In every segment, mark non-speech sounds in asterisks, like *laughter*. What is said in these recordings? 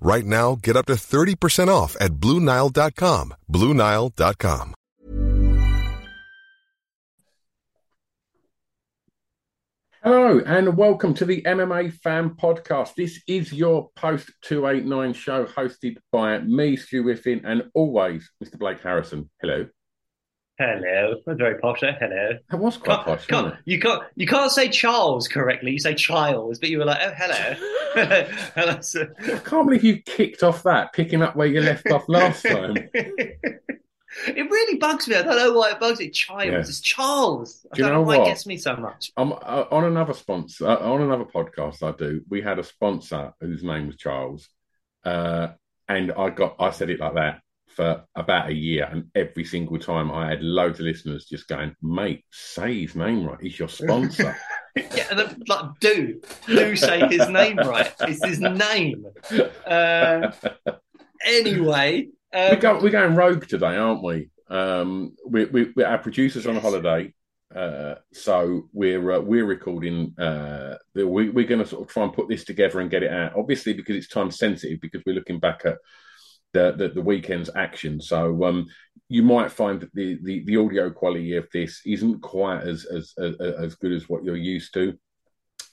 Right now, get up to 30% off at BlueNile.com. BlueNile.com. Hello and welcome to the MMA Fan Podcast. This is your post 289 show hosted by me, Stu Whiffin, and always Mr. Blake Harrison. Hello. Hello. That's very posh. eh? Hello. That was quite Can't, posh, can't, you can't you can't say Charles correctly. You say Childs, but you were like, oh hello. *laughs* That's, uh, I can't believe you kicked off that, picking up where you left off last time. *laughs* it really bugs me. I don't know why it bugs me. Childs. Yeah. It's Charles. I Do you don't know know why what? it gets me so much. Um, uh, on another sponsor, uh, on another podcast I do, we had a sponsor whose name was Charles, uh, and I got I said it like that for about a year, and every single time I had loads of listeners just going, "Mate, say his name right. He's your sponsor." *laughs* Yeah, and then, like, do do say his name right. It's his name. Uh, anyway, um, we go, we're going rogue today, aren't we? Um, we, we, we our producer's on holiday, uh, so we're uh, we're recording. Uh, the, we, we're going to sort of try and put this together and get it out. Obviously, because it's time sensitive, because we're looking back at the the, the weekend's action. So um, you might find that the, the the audio quality of this isn't quite as as as, as good as what you're used to.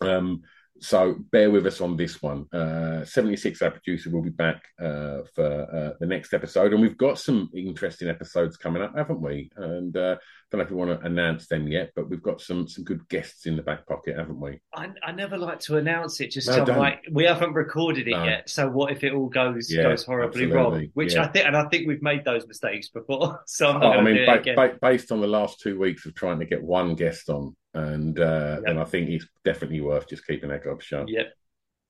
Um, so bear with us on this one. Uh, 76, our producer, will be back uh, for uh, the next episode. And we've got some interesting episodes coming up, haven't we? And uh, don't know if we want to announce them yet, but we've got some some good guests in the back pocket, haven't we? I, I never like to announce it just No, like we haven't recorded it No. yet. So what if it all goes Yeah, goes horribly absolutely. wrong? Which Yeah. I think, and I think we've made those mistakes before. *laughs* So I'm Oh, not I mean, ba- again. ba- based on the last two weeks of trying to get one guest on, and uh, Yeah. and I think it's definitely worth just keeping that gob shut. Yep.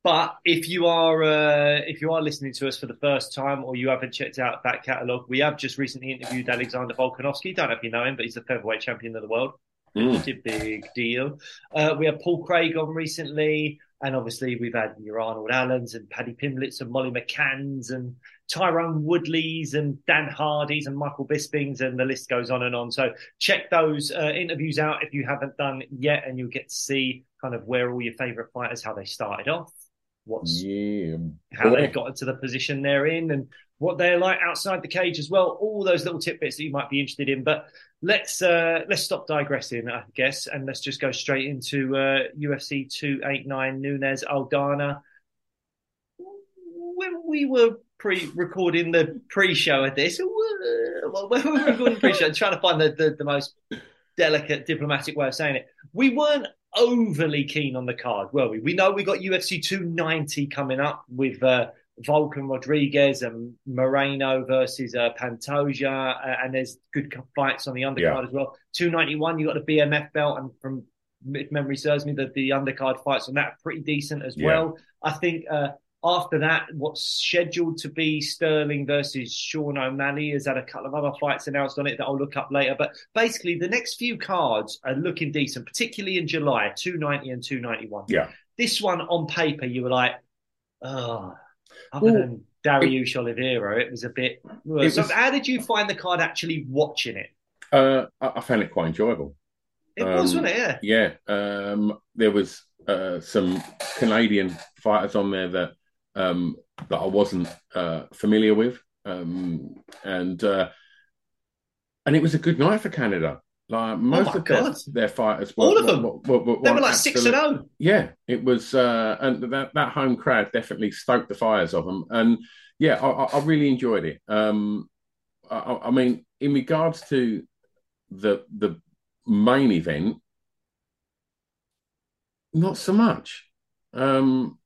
But if you are uh, if you are listening to us for the first time or you haven't checked out that catalogue, we have just recently interviewed Alexander Volkanovski. Don't know if you know him, but he's the featherweight champion of the world. Mm. Pretty big deal. Uh, we had Paul Craig on recently, and obviously we've had your Arnold Allens and Paddy Pimbletts and Molly McCanns and Tyrone Woodleys and Dan Hardys and Michael Bispings, and the list goes on and on. So check those uh, interviews out if you haven't done yet, and you'll get to see kind of where all your favourite fighters, how they started off, what's Yeah, how they got into the position they're in and what they're like outside the cage as well. All those little tidbits that you might be interested in. But let's uh, let's stop digressing, I guess, and let's just go straight into uh, UFC 289 Nunes Aldana. When we were pre-recording the pre-show of this, well, when we were recording pre-show, I'm trying to find the, the, the most delicate diplomatic way of saying it, we weren't overly keen on the card, were we? We know we got UFC 290 coming up with uh, Volkan Rodriguez and Moreno versus uh, Pantoja, uh, and there's good fights on the undercard Yeah. as well. 291, you got the BMF belt, and from if memory serves me, that the undercard fights on that are pretty decent as Yeah. well. I think. Uh, after that, what's scheduled to be Sterling versus Sean O'Malley has had a couple of other fights announced on it that I'll look up later. But basically, the next few cards are looking decent, particularly in July, 290 and 291. Yeah. This one on paper, you were like, oh, other Well, than Dariush Oliveira, it was a bit. It so, was- how did you find the card actually watching it? Uh, I, I found it quite enjoyable. It was, Um, wasn't it? Yeah. Yeah, um, there was uh, some Canadian fighters on there that um, that I wasn't uh, familiar with, um, and uh, and it was a good night for Canada. Like most Oh of their, their fighters, were, All of them. were, were, were, They were like six and zero. Yeah, it was, uh, and that that home crowd definitely stoked the fires of them, and yeah, I, I really enjoyed it. Um, I, I- I mean, in regards to the the main event, not so much. Um,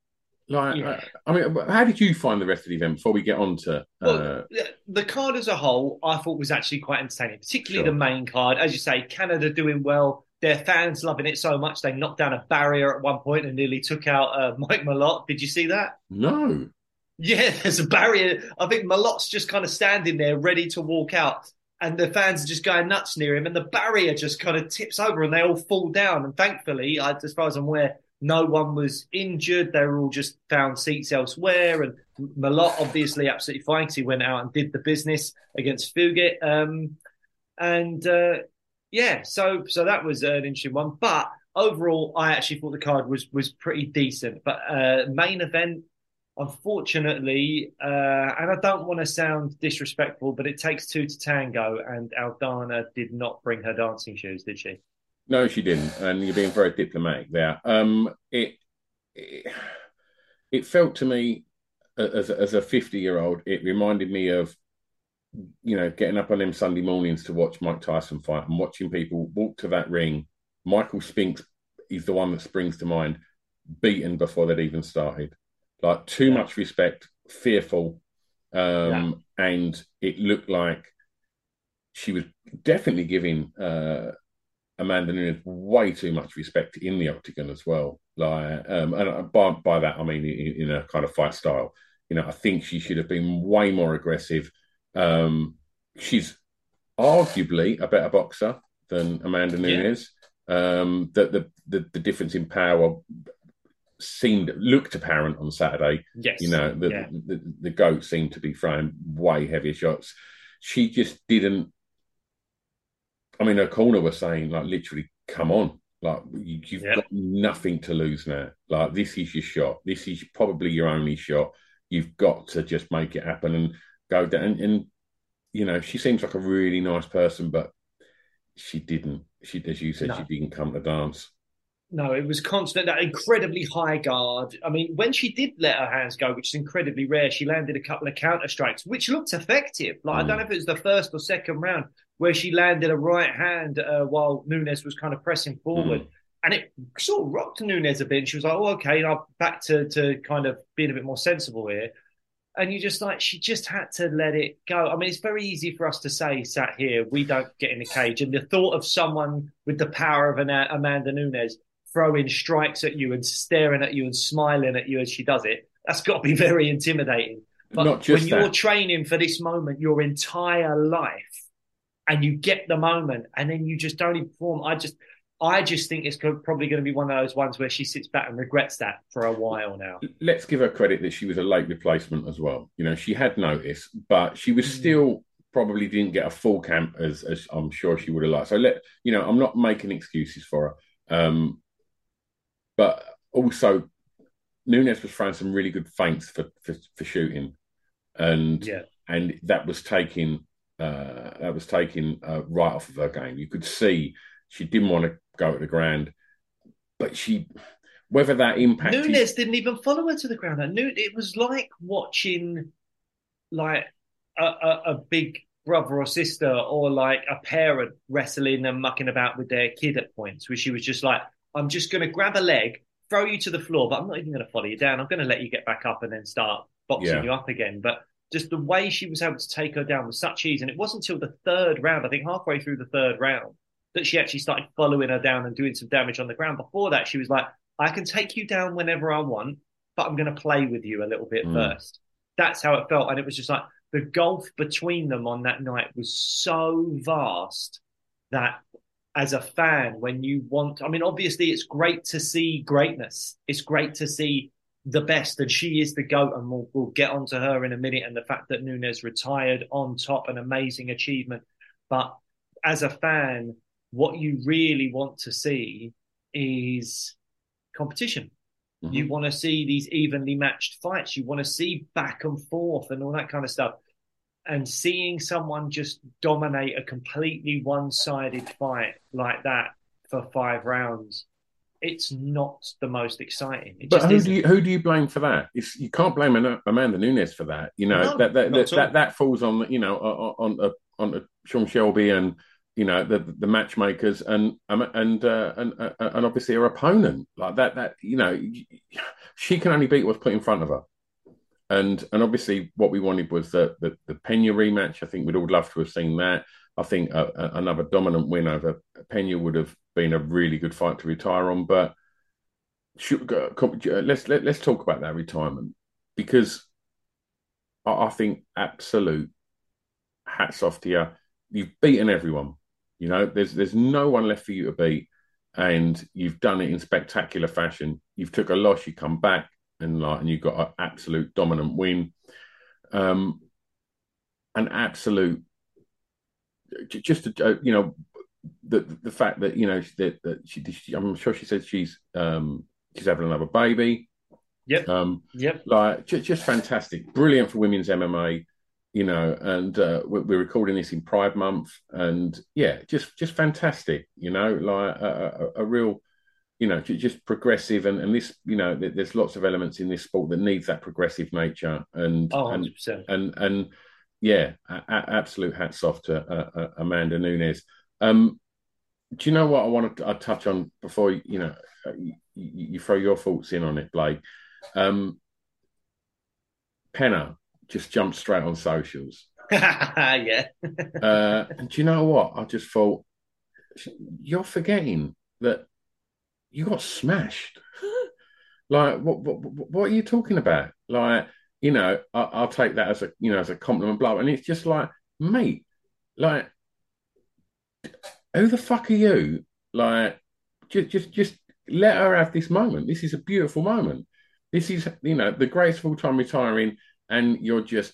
like, Yeah. uh, I mean, how did you find the rest of the event before we get on to? Uh, Well, the- card as a whole, I thought was actually quite entertaining, particularly Sure. the main card. As you say, Canada doing well. Their fans loving it so much they knocked down a barrier at one point and nearly took out uh, Mike Malott. Did you see that? no, Yeah, *laughs* there's a barrier. I think Malott's just kind of standing there ready to walk out, and the fans are just going nuts near him, and the barrier just kind of tips over and they all fall down. And thankfully, I- as far as I'm aware, no one was injured. They were all just found seats elsewhere. And Malott, obviously, absolutely fine he went out and did the business against Fugit. Um, and uh, yeah, so so that was an interesting one. But overall, I actually thought the card was was pretty decent. But uh, main event, unfortunately, uh, and I don't want to sound disrespectful, but it takes two to tango, and Aldana did not bring her dancing shoes, did she? No, she didn't, and you're being very diplomatic there. Um, it it, it felt to me as a, as a 50 year old, it reminded me of you know getting up on them Sunday mornings to watch Mike Tyson fight and watching people walk to that ring. Michael Spinks is the one that springs to mind, beaten before they'd even started. Like too Yeah. much respect, fearful, um, and it looked like she was definitely giving uh, Amanda Nunes way too much respect in the octagon as well. Like, um, and by by that I mean in, in a kind of fight style. You know, I think she should have been way more aggressive. Um, she's arguably a better boxer than Amanda Yeah. Nunes. Um, the, the the the difference in power seemed looked apparent on Saturday. Yes. You know, the, Yeah. the the goat seemed to be throwing way heavier shots. She just didn't. I mean, her corner was saying like literally, "Come on, like you, you've Yeah. got nothing to lose now. Like this is your shot. This is probably your only shot. You've got to just make it happen and go down." And, and you know, she seems like a really nice person, but she didn't. She, as you said, No. she didn't come to dance. No, it was constant, that incredibly high guard. I mean, when she did let her hands go, which is incredibly rare, she landed a couple of counter strikes, which looked effective. Like, I Mm. don't know if it was the first or second round where she landed a right hand uh, while Nunes was kind of pressing forward. And it sort of rocked Nunes a bit. And she was like, oh, okay, now back to, to kind of being a bit more sensible here. And you just like, she just had to let it go. I mean, it's very easy for us to say, sat here, we don't get in the cage. And the thought of someone with the power of an Amanda Nunes throwing strikes at you and staring at you and smiling at you as she does it, that's got to be *laughs* very intimidating. But Not just when you're training for this moment your entire life and you get the moment and then you just don't even perform, I just, I just think it's probably going to be one of those ones where she sits back and regrets that for a while now. let's give her credit that she was a late replacement as well. You know, she had notice, but she was Mm. still probably didn't get a full camp as, as I'm sure she would have liked. So let you know, I'm not making excuses for her, um, but also Nunes was throwing some really good feints for for, for shooting, and Yeah. and that was taking uh, that was taking uh, right off of her game. You could see she didn't want to go at the ground, but she whether that impacted Nunes didn't even follow her to the ground. It was like watching like a, a, a big brother or sister or like a parent wrestling and mucking about with their kid at points where she was just like, I'm just going to grab a leg, throw you to the floor, but I'm not even going to follow you down. I'm going to let you get back up and then start boxing Yeah. you up again. But just the way she was able to take her down was such ease. And it wasn't until the third round, I think halfway through the third round, that she actually started following her down and doing some damage on the ground. Before that, she was like, I can take you down whenever I want, but I'm going to play with you a little bit Mm. first. That's how it felt. And it was just like the gulf between them on that night was so vast that as a fan, when you want, I mean, obviously it's great to see greatness. It's great to see the best, and she is the GOAT, and we'll, we'll get onto her in a minute. And the fact that Nunes retired on top, an amazing achievement. But as a fan, what you really want to see is competition. Mhm. You want to see these evenly matched fights. You want to see back and forth and all that kind of stuff. And seeing someone just dominate a completely one sided fight like that for five rounds, it's not the most exciting. It But just who isn't. do you who do you blame for that? It's, you can't blame Amanda Nunes for that. You know No, that that that, that that falls on you know on on a, on a Sean Shelby and you know the the matchmakers and um, and uh, and uh, and obviously her opponent like that that you know she can only beat what's put in front of her and and obviously what we wanted was the the, the Pena rematch. I think we'd all love to have seen that. I think a, a, another dominant win over Pena would have been a really good fight to retire on. But should, uh, uh, let's let, let's talk about that retirement. Because I, I think absolute hats off to you you've beaten everyone you know, there's there's no one left for you to beat, and you've done it in spectacular fashion. You've took a loss, you come back, and like, and you've got an absolute dominant win. Um, an absolute, just uh, you know, the the fact that you know that, that she, she, I'm sure she said she's um she's having another baby. Yep. Um, yep. Like just, just fantastic, brilliant for women's MMA you know, and uh, we're recording this in Pride Month, and yeah, just just fantastic, you know, like a, a, a real, you know, just progressive, and, and this, you know, there's lots of elements in this sport that needs that progressive nature, and oh, and, and and yeah, a, absolute hats off to uh, uh, Amanda Nunes. Um, do you know what I want to touch on before you know you, you, throw your thoughts in on it, Blake? Um, just jumped straight on socials. *laughs* yeah. uh, and do you know what? I just thought you're forgetting that you got smashed. like, what, what, what are you talking about? Like, you know, I, will take that as a, you know, as a compliment blah. And it's just like, mate, like, who the fuck are you? Like, just, just, just let her have this moment. This is a beautiful moment. This is, you know, the greatest full time retiring and you're just,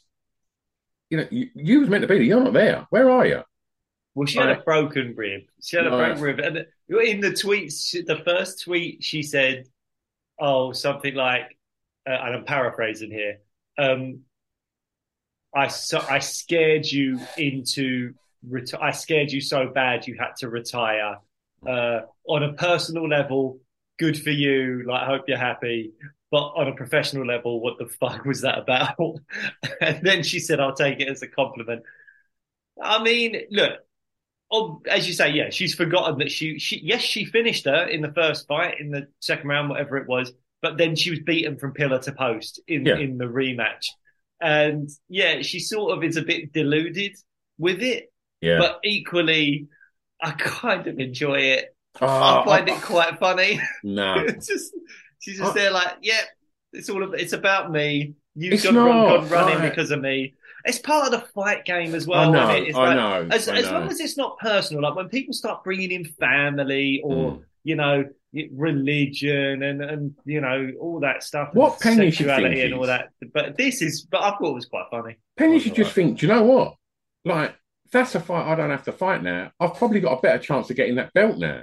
you know, you, you was meant to be there. You're not there. Where are you? Well, she had a broken rib. She had a broken rib. And in the tweets, the first tweet, she said, oh, something like, uh, and I'm paraphrasing here, um, I, so, I scared you into, reti- I scared you so bad you had to retire. Uh, on a personal level, good for you. Like, I hope you're happy but on a professional level, what the fuck was that about? *laughs* and then she said, I'll take it as a compliment. I mean, look, oh, as you say, yeah, she's forgotten that she, she, yes, she finished her in the first fight, in the second round, whatever it was, but then she was beaten from pillar to post in, yeah. in the rematch. And yeah, she sort of is a bit deluded with it. Yeah. But equally, I kind of enjoy it. Oh, I find uh, it quite funny. No. *laughs* it's just, She's just uh, there, like, yeah, it's all. Of, it's about me. You've gone, gone running right. because of me. It's part of the fight game as well. I know. It's I like, know. As, I as long as it's not personal, like when people start bringing in family or mm. you know religion and and you know all that stuff. What Penny sexuality and all that. But this is. But I thought it was quite funny. Penny should just think. Do you know what? Like that's a fight I don't have to fight now. I've probably got a better chance of getting that belt now.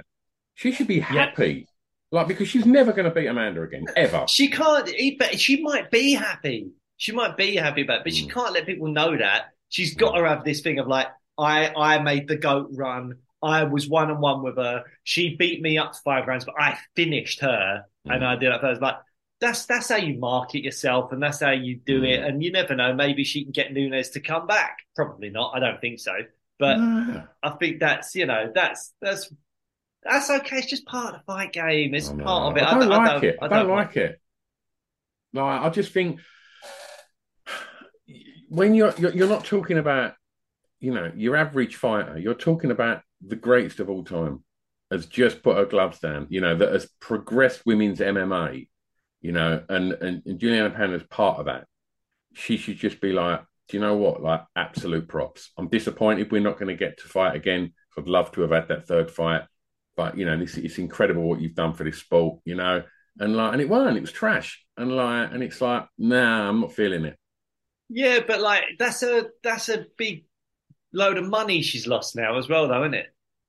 She should be happy. Like because she's never going to beat Amanda again, ever. She can't. But she might be happy. She might be happy about, it, but mm. she can't let people know that. She's got to have this thing of like, I I made the goat run. I was one on one with her. She beat me up to five rounds, but I finished her, mm. and I did that first. Like that's that's how you market yourself, and that's how you do mm. it. And you never know. Maybe she can get Nunes to come back. Probably not. I don't think so. But I think that's you know that's that's that's okay. It's just part of the fight game. It's part of it. I don't, I like don't, it. I don't, I don't like it. No, I just think when you're, you're you're not talking about you know your average fighter. You're talking about the greatest of all time has just put her gloves down. You know that has progressed women's MMA. You know, and and, and Julianna Pena is part of that. She should just be like, do you know what? Like absolute props. I'm disappointed we're not going to get to fight again. I'd love to have had that third fight but you know, this it's incredible what you've done for this sport, you know. And like, and it weren't, it was trash. And like, and it's like, nah, I'm not feeling it. Yeah, but like, that's a that's a big load of money she's lost now as well, though, isn't it?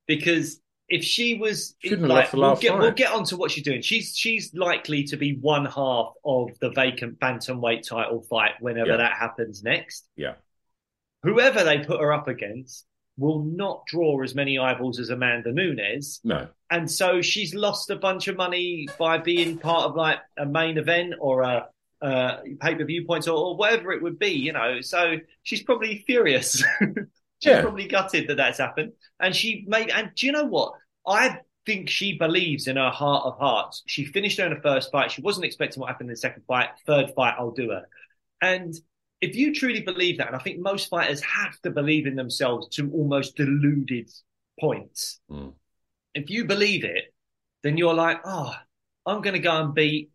Because if she was Shouldn't like, we'll get, we'll get on to what she's doing. She's she's likely to be one half of the vacant bantamweight title fight whenever Yeah. that happens next. Yeah. Whoever they put her up against will not draw as many eyeballs as Amanda Nunes. No. And so she's lost a bunch of money by being part of like a main event or a, a pay per view points or, or whatever it would be, you know. So she's probably furious. *laughs* She's Yeah. probably gutted that that's happened. And she made, and do you know what? I think she believes in her heart of hearts. She finished her in the first fight. She wasn't expecting what happened in the second fight. Third fight, I'll do her. And if you truly believe that, and I think most fighters have to believe in themselves to almost deluded points. Mm. If you believe it, then you're like, oh, I'm going to go and beat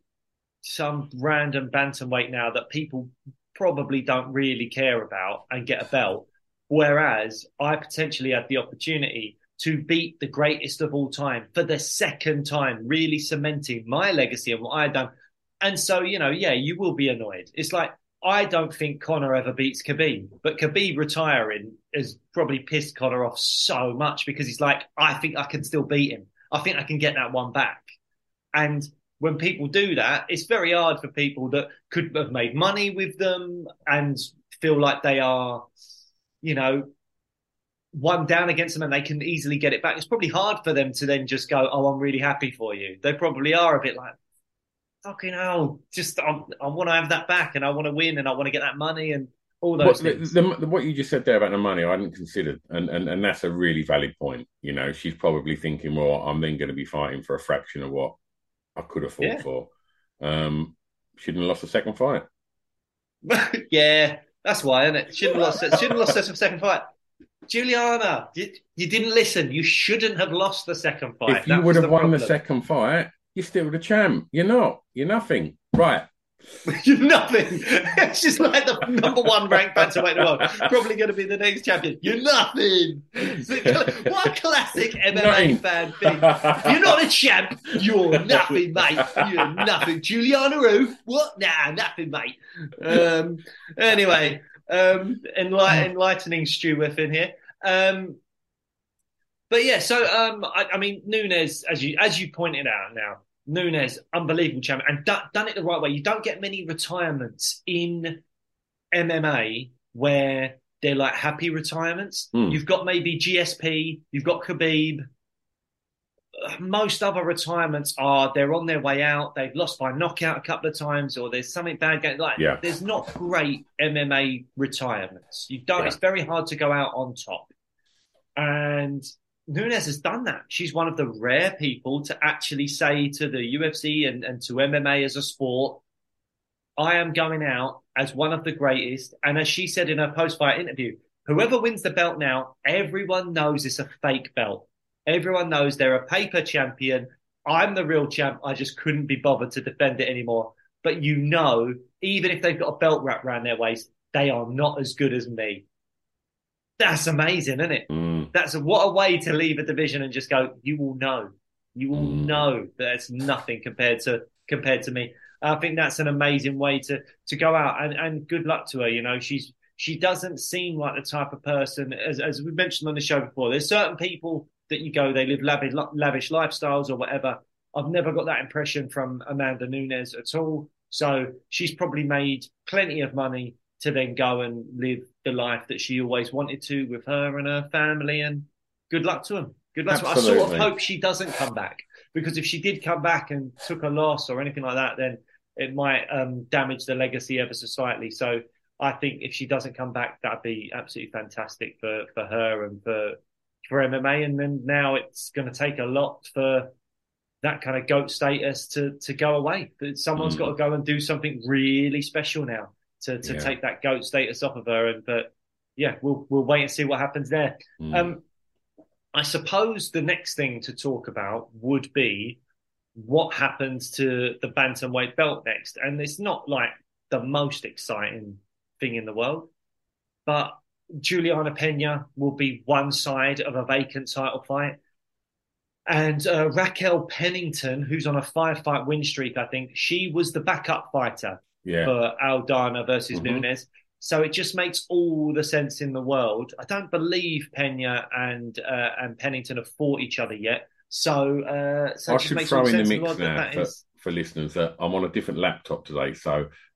some random bantamweight now that people probably don't really care about and get a belt. Whereas I potentially had the opportunity to beat the greatest of all time for the second time, really cementing my legacy and what I had done. And so, you know, yeah, you will be annoyed. It's like, I don't think Conor ever beats Khabib, but Khabib retiring has probably pissed Conor off so much because he's like, I think I can still beat him. I think I can get that one back. And when people do that, it's very hard for people that could have made money with them and feel like they are, you know, one down against them and they can easily get it back. It's probably hard for them to then just go, "Oh, I'm really happy for you." They probably are a bit like, "Fucking hell, just I, I want to have that back and I want to win and I want to get that money and all those What, things." the, the- what you just said there about the money, I hadn't considered, and, and and that's a really valid point. You know, she's probably thinking, well, I'm then going to be fighting for a fraction of what I could have fought Yeah. for. Um, shouldn't have lost the second fight. *laughs* yeah, that's why, isn't it? Shouldn't have lost. Shouldn't have lost the second fight. Julianna, you, you didn't listen. You shouldn't have lost the second fight. if you That would have won the second fight, you're still the champ. You're not. You're nothing. Right. *laughs* You're nothing. It's just like the number one ranked bantamweight in the world. Probably going to be the next champion. You're nothing. what a classic MMA Nothing. fan thing. You're not a champ. You're nothing, mate. You're nothing. Julianna Roof. What? Nah, nothing, mate. Um, anyway, um, enlight- enlightening Stu Whiffen here. Um, but yeah, so um, I, I mean, Nunes, as you as you pointed out now, Nunes, unbelievable champion, and done, done it the right way. You don't get many retirements in MMA where they're like happy retirements. Hmm. You've got maybe GSP, you've got Khabib. Most other retirements are they're on their way out. They've lost by knockout a couple of times, or there's something bad going. Like Yeah. there's not great MMA retirements. You don't. Yeah. It's very hard to go out on top. And Nunes has done that. She's one of the rare people to actually say to the UFC and, and to MMA as a sport, I am going out as one of the greatest. And as she said in her post fight interview, whoever wins the belt now, everyone knows it's a fake belt. Everyone knows they're a paper champion. I'm the real champ. I just couldn't be bothered to defend it anymore. But you know, even if they've got a belt wrapped around their waist, they are not as good as me. That's amazing, isn't it? Mm. That's what a way to leave a division and just go. You will know. You will Mm. know that it's nothing compared to compared to me. I think that's an amazing way to to go out and and good luck to her. You know, she's she doesn't seem like the type of person as as we mentioned on the show before. There's certain people that you go they live lavish lavish lifestyles or whatever. I've never got that impression from Amanda Nunes at all. So she's probably made plenty of money to then go and live the life that she always wanted to with her and her family. And good luck to them. Good luck. I sort of hope she doesn't come back because if she did come back and took a loss or anything like that, then it might um, damage the legacy ever so slightly. So I think if she doesn't come back, that'd be absolutely fantastic for, for her and for for MMA. And then now it's going to take a lot for that kind of goat status to to go away. That someone's Mm. got to go and do something really special now to to Yeah. take that goat status off of her. And but yeah, we'll we'll wait and see what happens there. Mm. Um, I suppose the next thing to talk about would be what happens to the bantamweight belt next, and it's not like the most exciting thing in the world, but Julianna Pena will be one side of a vacant title fight. And uh, Raquel Pennington, who's on a five fight win streak, I think she was the backup fighter yeah. for Aldana versus Mhm. Nunes. So it just makes all the sense in the world. I don't believe Pena and uh, and Pennington have fought each other yet. So uh, so I should throw in the mix that now for, is- for listeners that I'm on a different laptop today, so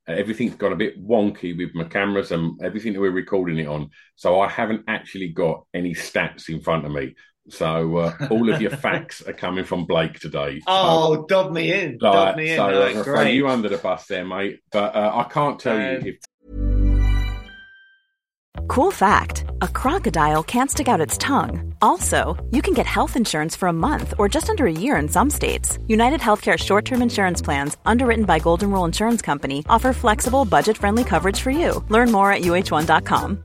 uh, everything's gone a bit wonky with my cameras and everything that we're recording it on. So I haven't actually got any stats in front of me. So uh, all of your *laughs* facts are coming from Blake today. So- Oh, dob me in, Like, dob me in. so Right, I'm great. you under the bus there, mate. But uh, I can't tell Um, you if Cool fact a crocodile can't stick out its tongue. Also, you can get health insurance for a month or just under a year in some states. United Healthcare short term insurance plans, underwritten by Golden Rule Insurance Company, offer flexible, budget friendly coverage for you. Learn more at uh1.com.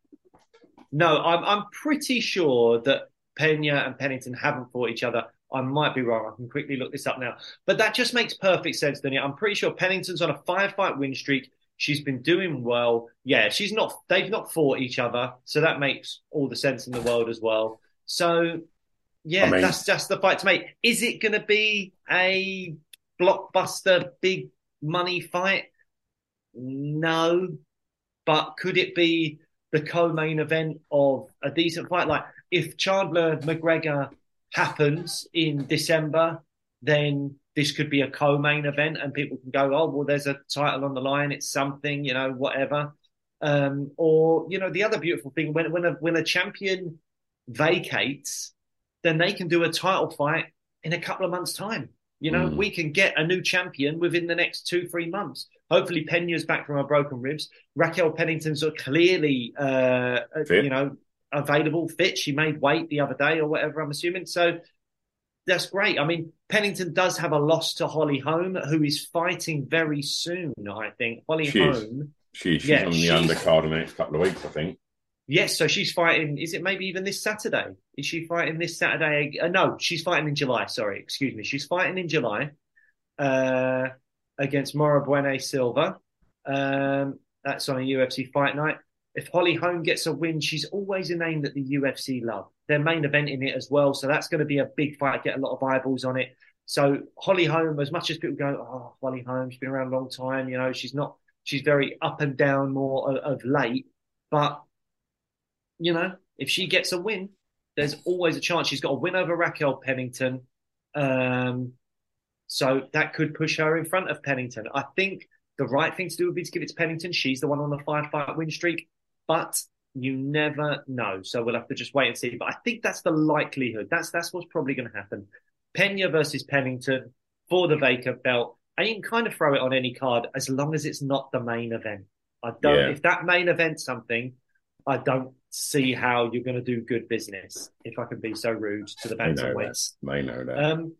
No, I'm I'm pretty sure that Pena and Pennington haven't fought each other. I might be wrong. I can quickly look this up now. But that just makes perfect sense, doesn't it? I'm pretty sure Pennington's on a five fight win streak. She's been doing well. Yeah, she's not they've not fought each other. So that makes all the sense in the world as well. So yeah, I mean- that's just the fight to make. Is it gonna be a blockbuster big money fight? No. But could it be the co-main event of a decent fight? Like if Chandler McGregor happens in December, then this could be a co-main event, and people can go, "Oh, well, there's a title on the line. It's something, you know, whatever." Um, or you know, the other beautiful thing when when a when a champion vacates, then they can do a title fight in a couple of months' time. You know, Mm. we can get a new champion within the next two, three months. Hopefully, Pena's back from her broken ribs. Raquel Pennington's clearly, uh, uh, you know, available, fit. She made weight the other day or whatever, I'm assuming. So that's great. I mean, Pennington does have a loss to Holly Holm, who is fighting very soon, I think. Holly She. Holm. She, she's Yeah, on the she's- undercard in the next couple of weeks, I think. Yes, so she's fighting. Is it maybe even this Saturday? Is she fighting this Saturday? Uh, no, she's fighting in July. Sorry, excuse me. She's fighting in July uh, against Mayra Bueno Silva. Um, that's on a UFC fight night. If Holly Holm gets a win, she's always a name that the UFC love. Their main event in it as well, so that's going to be a big fight. Get a lot of eyeballs on it. So Holly Holm, as much as people go, oh, Holly Holm, she's been around a long time. You know, she's not. She's very up and down more of, of late, but you know, if she gets a win, there's always a chance she's got a win over Raquel Pennington. Um, so that could push her in front of Pennington. I think the right thing to do would be to give it to Pennington. She's the one on the five fight win streak, but you never know. So we'll have to just wait and see. But I think that's the likelihood. That's that's what's probably going to happen. Pena versus Pennington for the vacant belt. And you can kind of throw it on any card as long as it's not the main event. I don't. Yeah. If that main event's something, I don't see how you're going to do good business. If I can be so rude to the They know that. bantamweights. They know that. Um,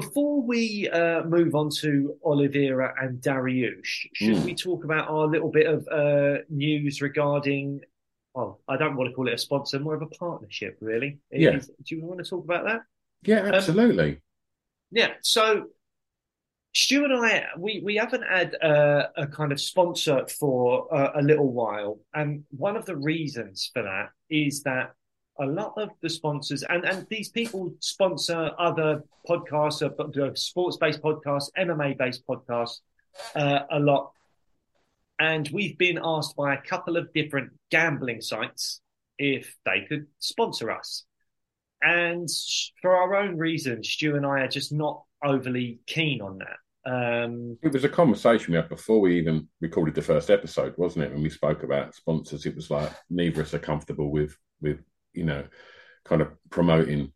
before we uh, move on to Oliveira and Dariush, should Hmm. we talk about our little bit of uh, news regarding? Oh, I don't want to call it a sponsor, more of a partnership, really. Yeah. Is- do you want to talk about that? yeah, absolutely. Yeah. So Stu and I, we we haven't had uh, a kind of sponsor for uh, a little while, and one of the reasons for that is that a lot of the sponsors and and these people sponsor other podcasts, uh, sports based podcasts, MMA based podcasts, uh, a lot. And we've been asked by a couple of different gambling sites if they could sponsor us. And for our own reasons, Stu and I are just not overly keen on that. Um, It was a conversation we had before we even recorded the first episode, wasn't it? When we spoke about sponsors, it was like neither of us are comfortable with with you know kind of promoting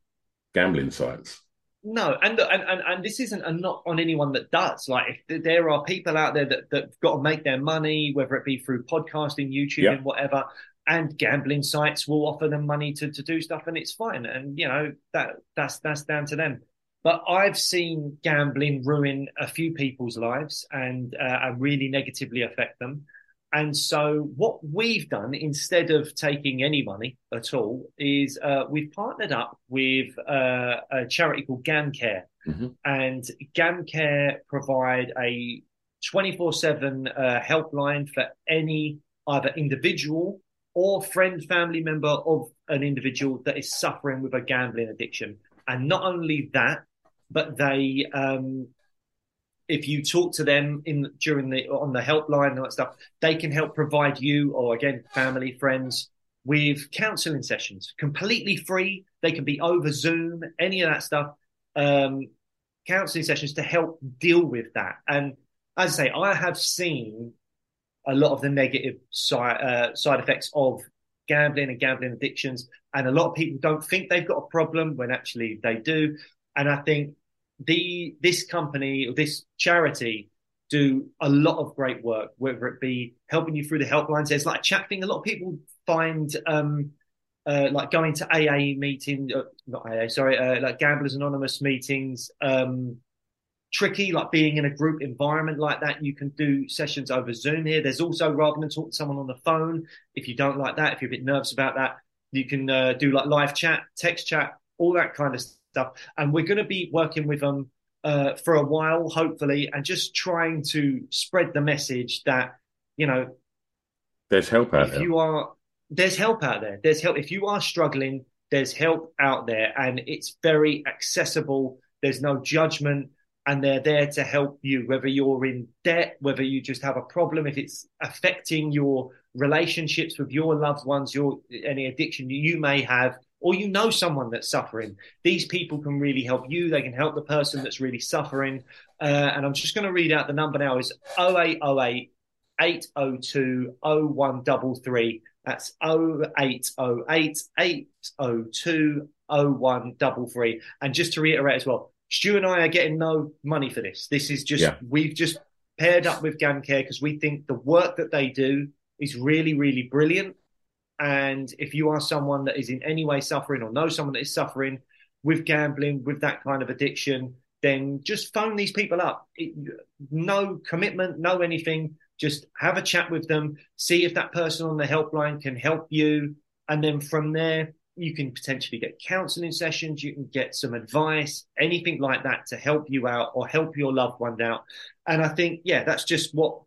gambling sites. no, and, and and and this isn't a knock on anyone that does. Like, if there are people out there that that've got to make their money, whether it be through podcasting, YouTube, Yeah. and whatever, and gambling sites will offer them money to to do stuff, and it's fine. And you know that that's that's down to them. But I've seen gambling ruin a few people's lives and uh, and really negatively affect them. And so, what we've done instead of taking any money at all is uh, we've partnered up with uh, a charity called GamCare, Mm-hmm. and GamCare provide a 24 7 uh, helpline for any either individual or friend, family member of an individual that is suffering with a gambling addiction. And not only that, but they, um, if you talk to them in during the on the helpline and all that stuff, they can help provide you or again family, friends with counselling sessions, completely free. They can be over Zoom, any of that stuff. Um, counselling sessions to help deal with that. And as I say, I have seen a lot of the negative side uh, side effects of gambling and gambling addictions, and a lot of people don't think they've got a problem when actually they do. And I think the this company or this charity do a lot of great work, whether it be helping you through the helplines. There's like a chat thing. A lot of people find um, uh, like going to AA meetings, uh, not AA, sorry, uh, like Gamblers Anonymous meetings, um, tricky, like being in a group environment like that. You can do sessions over Zoom here. There's also, rather than talk to someone on the phone, if you don't like that, if you're a bit nervous about that, you can uh, do like live chat, text chat, all that kind of stuff. And we're going to be working with them uh, for a while, hopefully, and just trying to spread the message that, you know, There's help out if there. you are there's help out there. There's help. If you are struggling there's help out there and it's very accessible. There's no judgment and they're there to help you whether you're in debt whether you just have a problem if it's affecting your relationships with your loved ones your any addiction you may have or you know someone that's suffering these people can really help you they can help the person that's really suffering uh, and i'm just going to read out the number now is 0808 802 0133. That's 0808 802 0133. And just to reiterate as well, Stu and I are getting no money for this. This is just, Yeah. we've just paired up with GamCare because we think the work that they do is really, really brilliant. And if you are someone that is in any way suffering or know someone that is suffering with gambling, with that kind of addiction, then just phone these people up. It, no commitment, no anything. Just have a chat with them, see if that person on the helpline can help you. And then from there, you can potentially get counseling sessions, you can get some advice, anything like that to help you out or help your loved one out. And I think, yeah, that's just what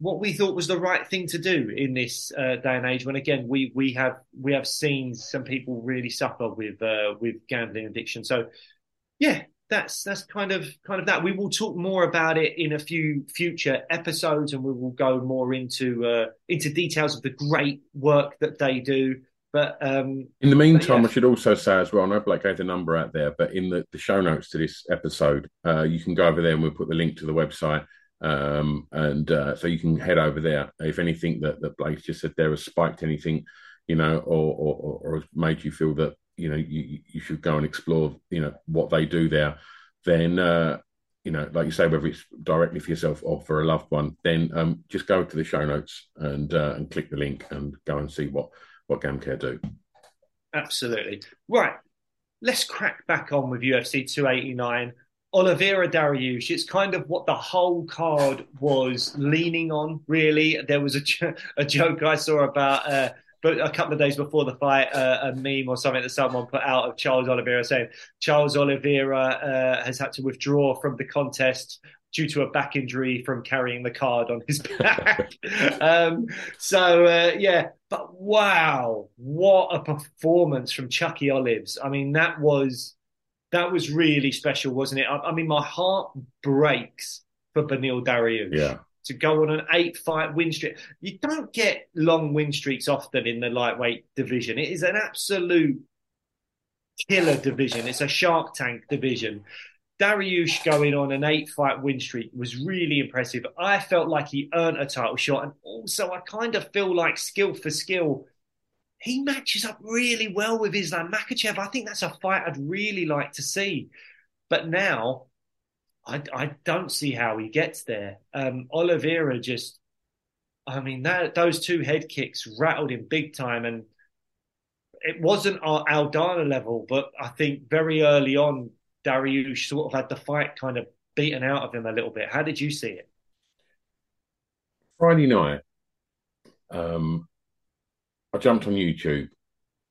what we thought was the right thing to do in this uh, day and age. When again, we we have we have seen some people really suffer with uh, with gambling addiction. So, yeah, that's that's kind of kind of that. We will talk more about it in a few future episodes, and we will go more into uh, into details of the great work that they do. But um, In the meantime, yeah. I should also say as well, I know Blake gave the number out there, but in the, the show notes to this episode, uh, you can go over there and we'll put the link to the website. Um, and uh, so you can head over there. If anything that, that Blake just said there has spiked anything, you know, or, or, or, or has made you feel that, you know, you, you should go and explore, you know, what they do there, then, uh, you know, like you say, whether it's directly for yourself or for a loved one, then um, just go to the show notes and uh, and click the link and go and see what what GamCare do. Absolutely. Right. Let's crack back on with UFC 289. Oliveira Dariush. It's kind of what the whole card was leaning on, really. There was a, jo- a joke I saw about, uh, but a couple of days before the fight, uh, a meme or something that someone put out of Charles Oliveira saying Charles Oliveira uh, has had to withdraw from the contest due to a back injury from carrying the card on his *laughs* back. um, so uh, yeah, but wow, what a performance from Chucky Olives! I mean, that was that was really special, wasn't it? I, I mean, my heart breaks for Beneil Dariush Yeah. to go on an eight fight win streak. You don't get long win streaks often in the lightweight division. It is an absolute killer division. It's a Shark Tank division. Dariush going on an eight fight win streak was really impressive. I felt like he earned a title shot, and also I kind of feel like skill for skill, he matches up really well with Islam Makhachev. I think that's a fight I'd really like to see. But now, I, I don't see how he gets there. Um, Oliveira just, I mean, that those two head kicks rattled him big time, and it wasn't our Aldana level, but I think very early on Dariush sort of had the fight kind of beaten out of him a little bit. How did you see it? Friday night, um, I jumped on YouTube,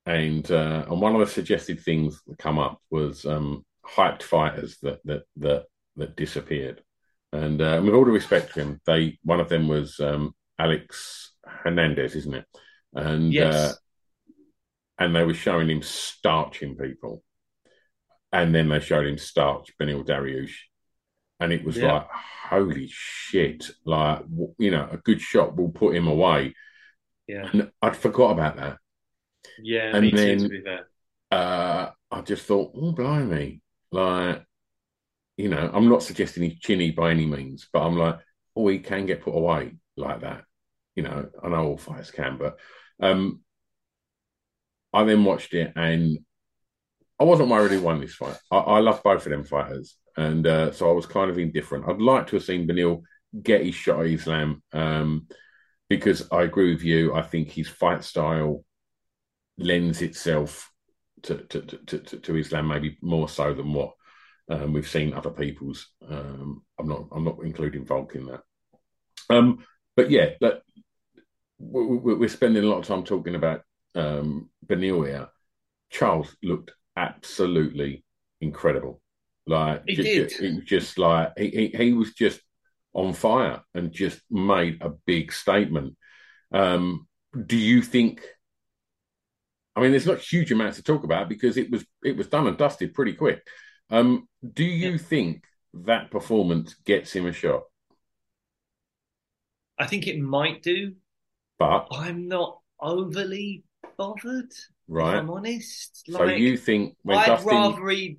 and uh, and one of the suggested things that come up was um, hyped fighters that that that that disappeared. And uh, with all due respect to him, they one of them was um, Alex Hernandez, isn't it? And Yes. uh, and they were showing him starching people, and then they showed him starch Beneil Dariush, and it was Yeah. like, holy shit! Like you know, a good shot will put him away, Yeah, and I'd forgot about that. yeah, And me then- too. To be fair, Uh, I just thought, oh blimey, like you know, I'm not suggesting he's chinny by any means, but I'm like, oh, he can get put away like that. You know, I know all fighters can, but um, I then watched it and I wasn't worried he won this fight. I, I love both of them fighters, and uh, so I was kind of indifferent. I'd like to have seen Beneil get his shot at Islam um, because I agree with you. I think his fight style lends itself to to, to, to, to Islam maybe more so than what um, we've seen other people's. Um, I'm not I'm not including Volk in that. Um, but yeah, that, we- we're spending a lot of time talking about um, Beneil here. Charles looked absolutely incredible. Like He ju- did. it was just like he, he he was just on fire and just made a big statement. Um, do you think? I mean, there's not huge amounts to talk about because it was it was done and dusted pretty quick. Um, do you think that performance gets him a shot? I think it might do. But I'm not overly bothered. If right, I'm honest. so you think when I'd Dustin? rather he.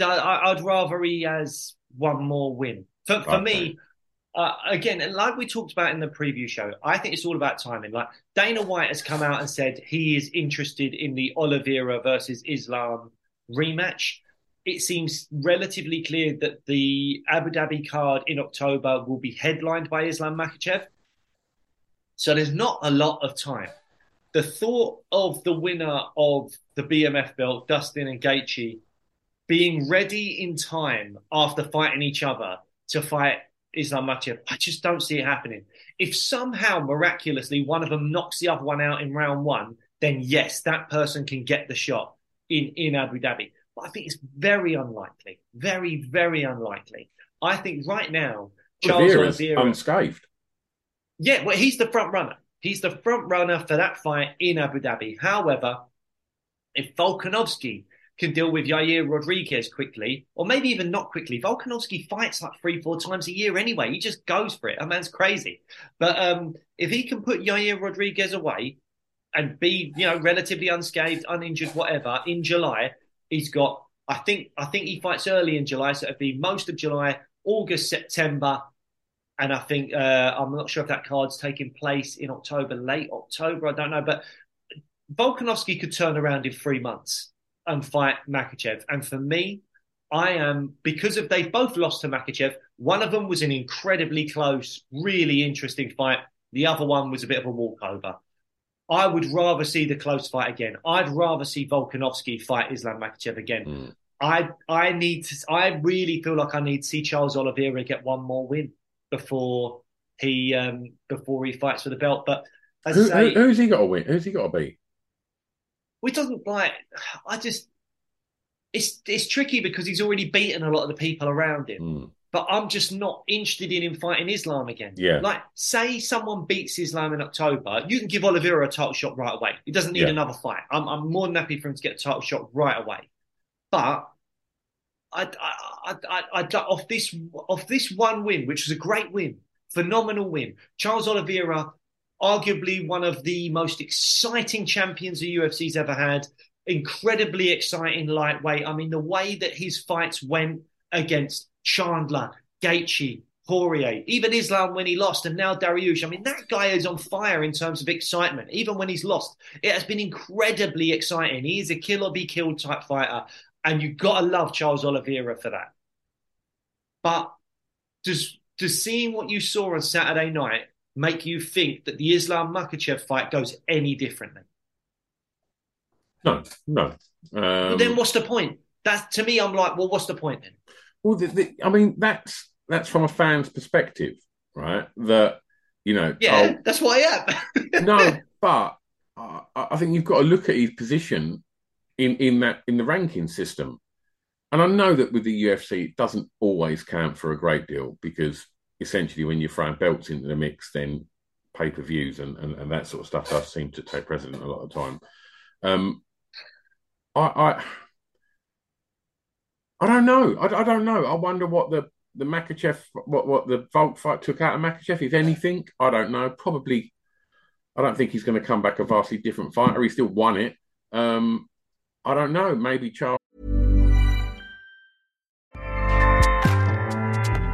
I'd rather he has one more win. For for Okay. me, uh, again, like we talked about in the preview show, I think it's all about timing. Like Dana White has come out and said he is interested in the Oliveira versus Islam rematch. It seems relatively clear that the Abu Dhabi card in October will be headlined by Islam Makhachev. So there's not a lot of time. The thought of the winner of the BMF belt, Dustin and Gaethje, being ready in time after fighting each other to fight Islam Makhachev, I just don't see it happening. If somehow miraculously one of them knocks the other one out in round one, then yes, that person can get the shot in, in Abu Dhabi. But I think it's very unlikely. Very, very unlikely. I think right now, Charles Oliveira's Oliveira. unscathed. Yeah, well, he's the front runner. He's the front runner for that fight in Abu Dhabi. However, if Volkanovski can deal with Yair Rodriguez quickly, or maybe even not quickly, Volkanovski fights like three, four times a year anyway. He just goes for it. That man's crazy. But um, if he can put Yair Rodriguez away and be, you know, relatively unscathed, uninjured, whatever, in July, he's got. I think. I think he fights early in July, so it'd be most of July, August, September, and I think uh, I'm not sure if that card's taking place in October, late October. I don't know, but Volkanovski could turn around in three months and fight Makhachev. And for me, I am because of they both lost to Makhachev. One of them was an incredibly close, really interesting fight. The other one was a bit of a walkover. I would rather see the close fight again. I'd rather see Volkanovski fight Islam Makhachev again. Mm. I I need to. I really feel like I need to see Charles Oliveira get one more win before he um before he fights for the belt. But as Who, say, who, who's he got to win? Who's he got to beat? Which doesn't like. I just it's it's tricky because he's already beaten a lot of the people around him. Mm. But I'm just not interested in him fighting Islam again. Yeah. Like, say someone beats Islam in October, you can give Oliveira a title shot right away. He doesn't need Yeah. another fight. I'm, I'm more than happy for him to get a title shot right away. But I, I, I, I, I, off this off this one win, which was a great win, phenomenal win. Charles Oliveira, arguably one of the most exciting champions the UFC's ever had. Incredibly exciting lightweight. I mean, the way that his fights went against Chandler, Gaethje, Poirier, even Islam when he lost, and now Dariush. I mean, that guy is on fire in terms of excitement. Even when he's lost, it has been incredibly exciting. He is a kill or be killed type fighter, and you've got to love Charles Oliveira for that. But does does seeing what you saw on Saturday night make you think that the Islam Makhachev fight goes any differently? No, no. Um, then what's the point? That to me, I'm like, well, what's the point then? Well, the, the, I mean, that's that's from a fan's perspective, right? That you know, yeah, oh, that's what I am. *laughs* no, but uh, I think you've got to look at his position in in that in the ranking system. And I know that with the UFC, it doesn't always count for a great deal because essentially, when you're throwing belts into the mix, then pay per views and, and, and, that sort of stuff does seem to take precedent a lot of time. Um, I, I, I don't know. I, I, don't know. I wonder what the the Makhachev, what what the Volk fight took out of Makhachev, if anything. I don't know. Probably. I don't think he's going to come back a vastly different fighter. He still won it. Um, I don't know. Maybe Charles.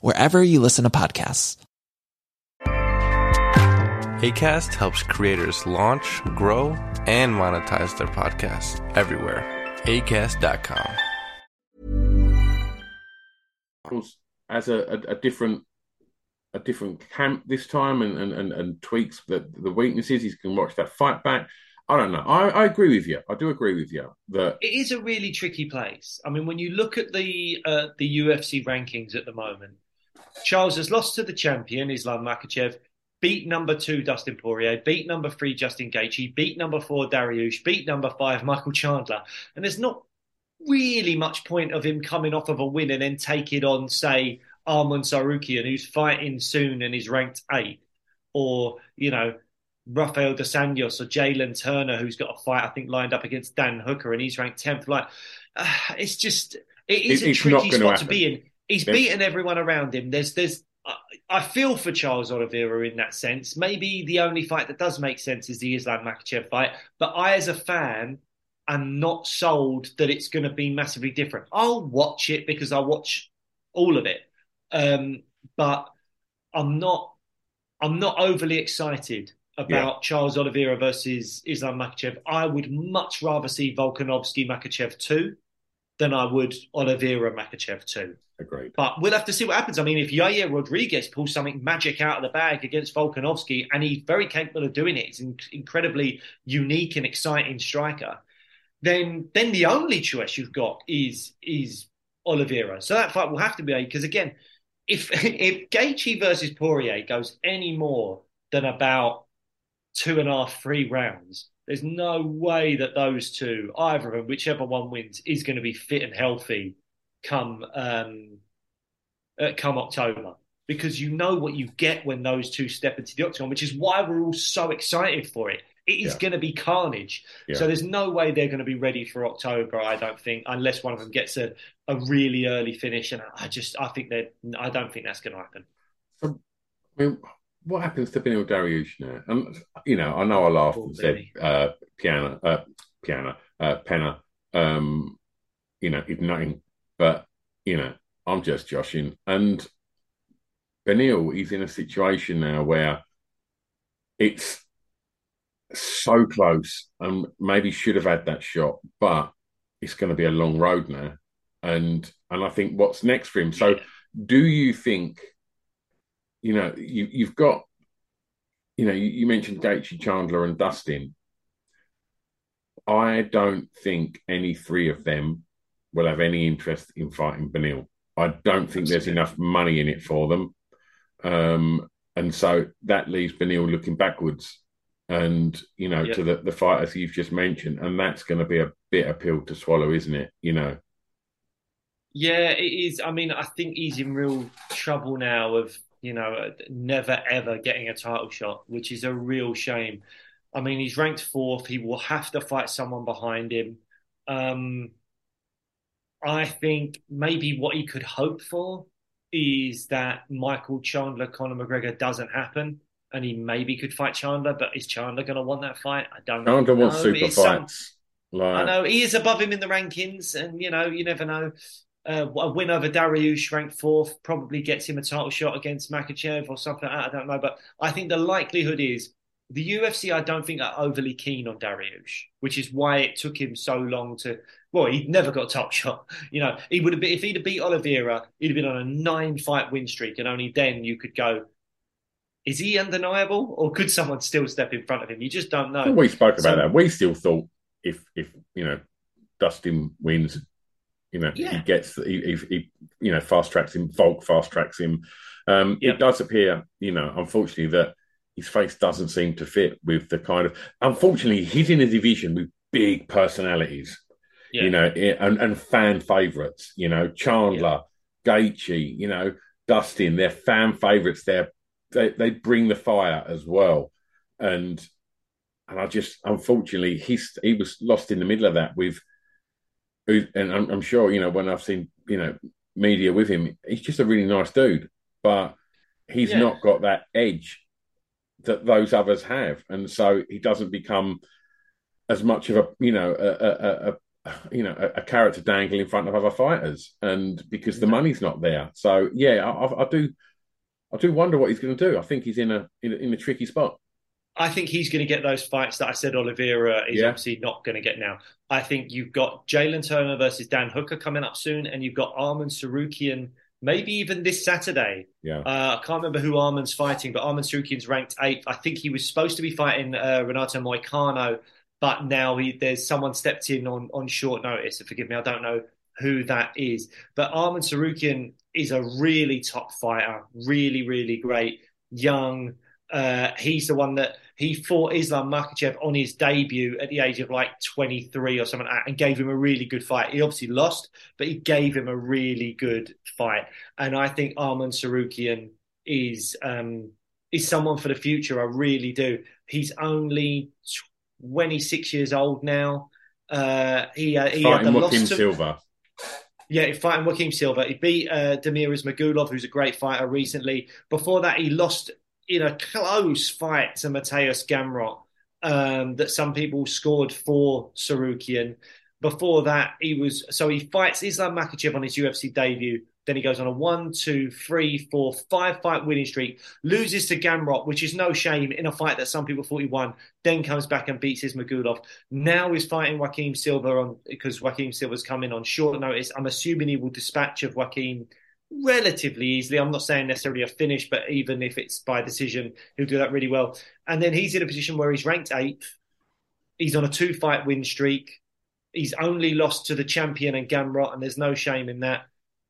wherever you listen to podcasts. ACAST helps creators launch, grow, and monetize their podcasts everywhere. ACAST.com. As a, a, a different a different camp this time and, and, and, and tweaks the, the weaknesses. You can watch that fight back. I don't know. I, I agree with you. I do agree with you that it is a really tricky place. I mean, when you look at the uh, the UFC rankings at the moment, Charles has lost to the champion, Islam Makhachev, beat number two, Dustin Poirier, beat number three, Justin Gaethje, beat number four, Dariush, beat number five, Michael Chandler. And there's not really much point of him coming off of a win and then take it on, say, Arman Tsarukyan, who's fighting soon and is ranked eighth, or, you know, Rafael dos Anjos or Jalin Turner, who's got a fight, I think, lined up against Dan Hooker and he's ranked 10th. Like, uh, *sighs* it's just, it is it, a tricky spot to be in. He's beaten everyone around him. There's, there's. I feel for Charles Oliveira in that sense. Maybe the only fight that does make sense is the Islam Makhachev fight. But I, as a fan, am not sold that it's going to be massively different. I'll watch it because I watch all of it, um, but I'm not. I'm not overly excited about yeah. Charles Oliveira versus Islam Makhachev. I would much rather see Volkanovski Makhachev two than I would Oliveira Makhachev too. Agreed. But we'll have to see what happens. I mean, if Yair Rodriguez pulls something magic out of the bag against Volkanovski, and he's very capable of doing it, he's an incredibly unique and exciting striker. Then, then the only choice you've got is is Oliveira. So that fight will have to be because again, if *laughs* if Gaethje versus Poirier goes any more than about two and a half, three rounds, there's no way that those two, either of them, whichever one wins, is going to be fit and healthy come um, uh, come October because you know what you get when those two step into the octagon, which is why we're all so excited for it. It is yeah. going to be carnage. Yeah. So there's no way they're going to be ready for October. I don't think, unless one of them gets a, a really early finish. And I just, I think that I don't think that's going to happen. I mean, what happens to Beneil Dariush now? Um, you know, I know I laughed and said uh, piano, uh, piano, uh, penna. Um, you know, he's nothing. But you know, I'm just joshing. And Beneil, he's in a situation now where it's so close, and maybe should have had that shot, but it's going to be a long road now. And and I think what's next for him. So, do you think? You know, you, you've got, you know, you, you mentioned Gaethje, Chandler, and Dustin. I don't think any three of them will have any interest in fighting Beneil. I don't think there's enough money in it for them. Um, and so that leaves Beneil looking backwards and, you know, yep. to the, the fighters you've just mentioned. And that's going to be a bitter pill to swallow, isn't it? You know? Yeah, it is. I mean, I think he's in real trouble now of you know, never ever getting a title shot, which is a real shame. I mean, he's ranked fourth. He will have to fight someone behind him. Um, I think maybe what he could hope for is that Michael Chandler, Conor McGregor doesn't happen. and he maybe could fight Chandler. But is Chandler going to want that fight? I don't. Chandler wants know. super It's some- fights. Like, I know he is above him in the rankings, and you know you never know. Uh, a win over Dariush, ranked fourth, probably gets him a title shot against Makhachev or something like that. I don't know, but I think the likelihood is the UFC. I don't think are overly keen on Dariush, which is why it took him so long to. Well, he'd never got a top *laughs* shot. You know, he would have been if he'd have beat Oliveira, he'd have been on a nine-fight win streak, and only then you could go. Is he undeniable, or could someone still step in front of him? You just don't know. we spoke about So- that. We still thought if if you know Dustin wins, you know Yeah. he gets he, he, he you know fast tracks him. Volk fast tracks him. Um, Yep. It does appear, you know, unfortunately that his face doesn't seem to fit with the kind of. Unfortunately, he's in a division with big personalities. Yeah. You know, and, and fan favorites. You know, Chandler, Gaethje. You know, Dustin. They're fan favorites. They're they they bring the fire as well, and and I just unfortunately he's he was lost in the middle of that with, who- and I'm, I'm sure you know when I've seen you know media with him, he's just a really nice dude, but he's Yeah. not got that edge that those others have, and so he doesn't become as much of a you know a, a, a, you know a, a carrot to dangle in front of other fighters, and because the money's not there. So yeah, I, I, I do. I do wonder what he's going to do. I think he's in a in a, in a tricky spot. I think he's going to get those fights that I said Oliveira is Yeah. obviously not going to get now. I think you've got Jalin Turner versus Dan Hooker coming up soon, and you've got Arman Tsarukyan maybe even this Saturday. Yeah. Uh, I can't remember who Arman's fighting, but Arman Tsarukyan's ranked eighth. I think he was supposed to be fighting uh, Renato Moicano, but now he, there's someone stepped in on, on short notice. Forgive me, I don't know who that is. But Arman Tsarukyan is a really top fighter, really, really great, young. Uh, he's the one that he fought Islam Makhachev on his debut at the age of like 23 or something and gave him a really good fight. He obviously lost, but he gave him a really good fight. And I think Arman Tsarukyan is um, is someone for the future. I really do. He's only 26 years old now. Uh, he uh, he had the Fighting loss Joaquin to, Silva. yeah, fighting Joaquim Silva. He beat uh, Damir Ismagulov, who's a great fighter recently. Before that, he lost in a close fight to Mateusz Gamrot um, that some people scored for Tsarukyan. Before that, he was so he fights Islam Makhachev on his UFC debut. Then he goes on a one, two, three, four, five fight winning streak, loses to Gamrot, which is no shame in a fight that some people thought he won. Then comes back and beats his Magulov. Now he's fighting Joaquim Silva on because Joaquim Silva's coming on short notice. I'm assuming he will dispatch of Joaquim relatively easily. I'm not saying necessarily a finish, but even if it's by decision, he'll do that really well. And then he's in a position where he's ranked eighth. He's on a two fight win streak. He's only lost to the champion and Gamrot, and there's no shame in that.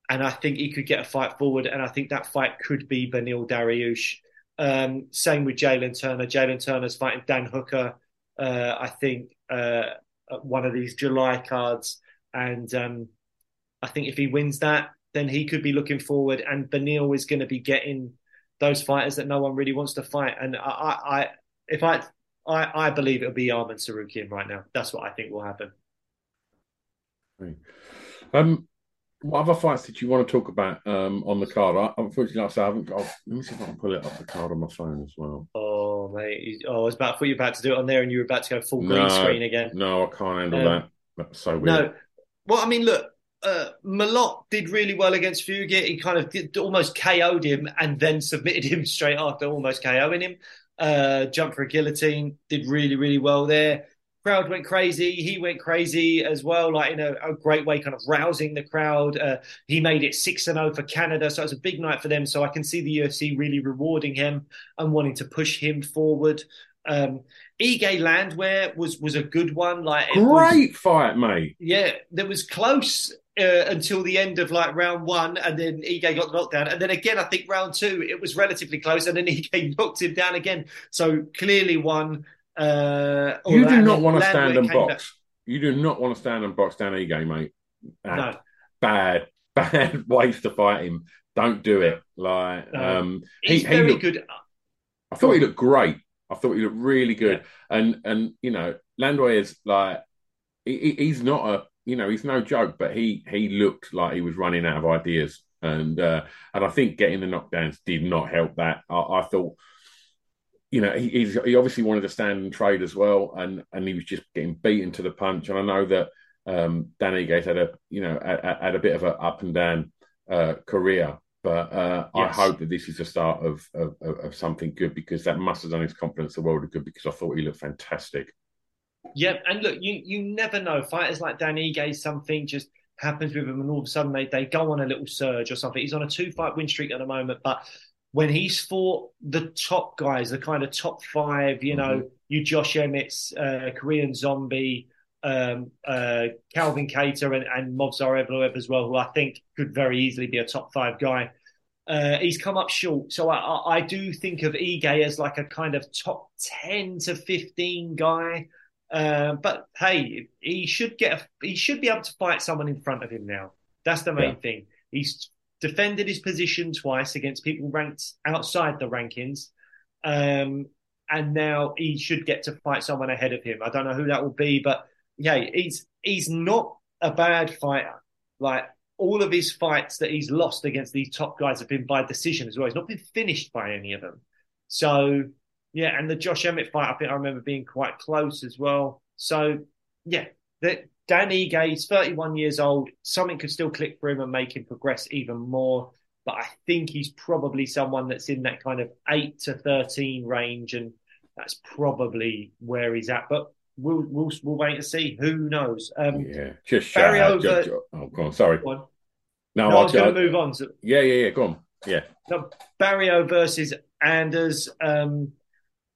And I think he could get a fight forward, and I think that fight could be Beneil Dariush. Um, same with Jalin Turner. Jalin Turner's fighting Dan Hooker, uh, I think, uh, one of these July cards. And um, I think if he wins that, then he could be looking forward. And Beneil is going to be getting those fighters that no one really wants to fight. And I, I, I if I, I, I believe it'll be Arman Tsarukyan right now. That's what I think will happen. Um, what other fights did you want to talk about um, on the card? I, unfortunately, like I, haven't got. Let me see if I can pull it up the card on my phone as well. Oh mate! Oh, I was about. I thought you were about to do it on there, and you were about to go full green screen again. No, I can't handle Um, that. That's so weird. No. Well, I mean, look, uh, Malott did really well against Fugitt. He kind of did, almost KO'd him and then submitted *laughs* him straight after almost KOing him. Uh, jumped for a guillotine, did really, really well there. Crowd went crazy. He went crazy as well, like in a, a great way, kind of rousing the crowd. Uh, he made it 6 0 for Canada. So it was a big night for them. So I can see the UFC really rewarding him and wanting to push him forward. Um, Ige Landwehr was was a good one. Like it was- Great fight, mate. yeah, that was close uh, until the end of like round one, and then Ige got knocked down, and then again, I think round two it was relatively close, and then *laughs* Ige knocked him down again. So clearly won. Uh, You do not want to stand and box. You do not want to stand and box down Ige, mate. back- That No, Bad, *laughs* bad ways to fight him. Don't do it. Like, No. um, he's he, he very looked, good. I thought he looked great. I thought he looked really good. And and you know, Landwehr is like he- he's not a you know he's no joke, but he he looked like he was running out of ideas. And uh, and I think getting the knockdowns did not help that. I, I thought you know, he, he's, he obviously wanted to stand and trade as well, and and he was just getting beaten to the punch. And I know that um, Dan Ige had a you know had, had, a bit of an up and down uh, career, but uh, yes. I hope that this is the start of, of, of something good because that must have done his confidence the world of good because I thought he looked fantastic. Yeah, and look, you you never know. Fighters like Dan Ige, something just happens with him, and all of a sudden they, they go on a little surge or something. He's on a two fight win streak at the moment, but when he's fought the top guys, the kind of top five, you know, mm-hmm. you Josh Emmett's, uh, Korean Zombie, um, uh, Calvin Kattar, and, and Movsar Evloev as well, who I think could very easily be a top five guy. Uh, he's come up short. So I, I, do think of Ige as like a kind of top 10 to 15 guy. Uh, but hey, he should get a, he should be able to fight someone in front of him now. That's the main yeah. thing. He's defended his position twice against people ranked outside the rankings. Um, and now he should get to fight someone ahead of him. I don't know who that will be, but yeah, he's he's not a bad fighter. Like all of his fights that he's lost against these top guys have been by decision as well. He's not been finished by any of them. So yeah, and the Josh Emmett fight, I think I remember being quite close as well. So yeah, that Dan Ige is 31 years old. Something could still click for him and make him progress even more. But I think he's probably someone that's in that kind of 8 to 13 range. And that's probably where he's at. But we'll we'll, we'll wait and see. Who knows? Um, yeah, just Barry over. Just, oh, go on. Sorry. Go on. No, no I was going to move on. Yeah, yeah, yeah. Go on. Yeah. No, Barriault versus Anders. Um,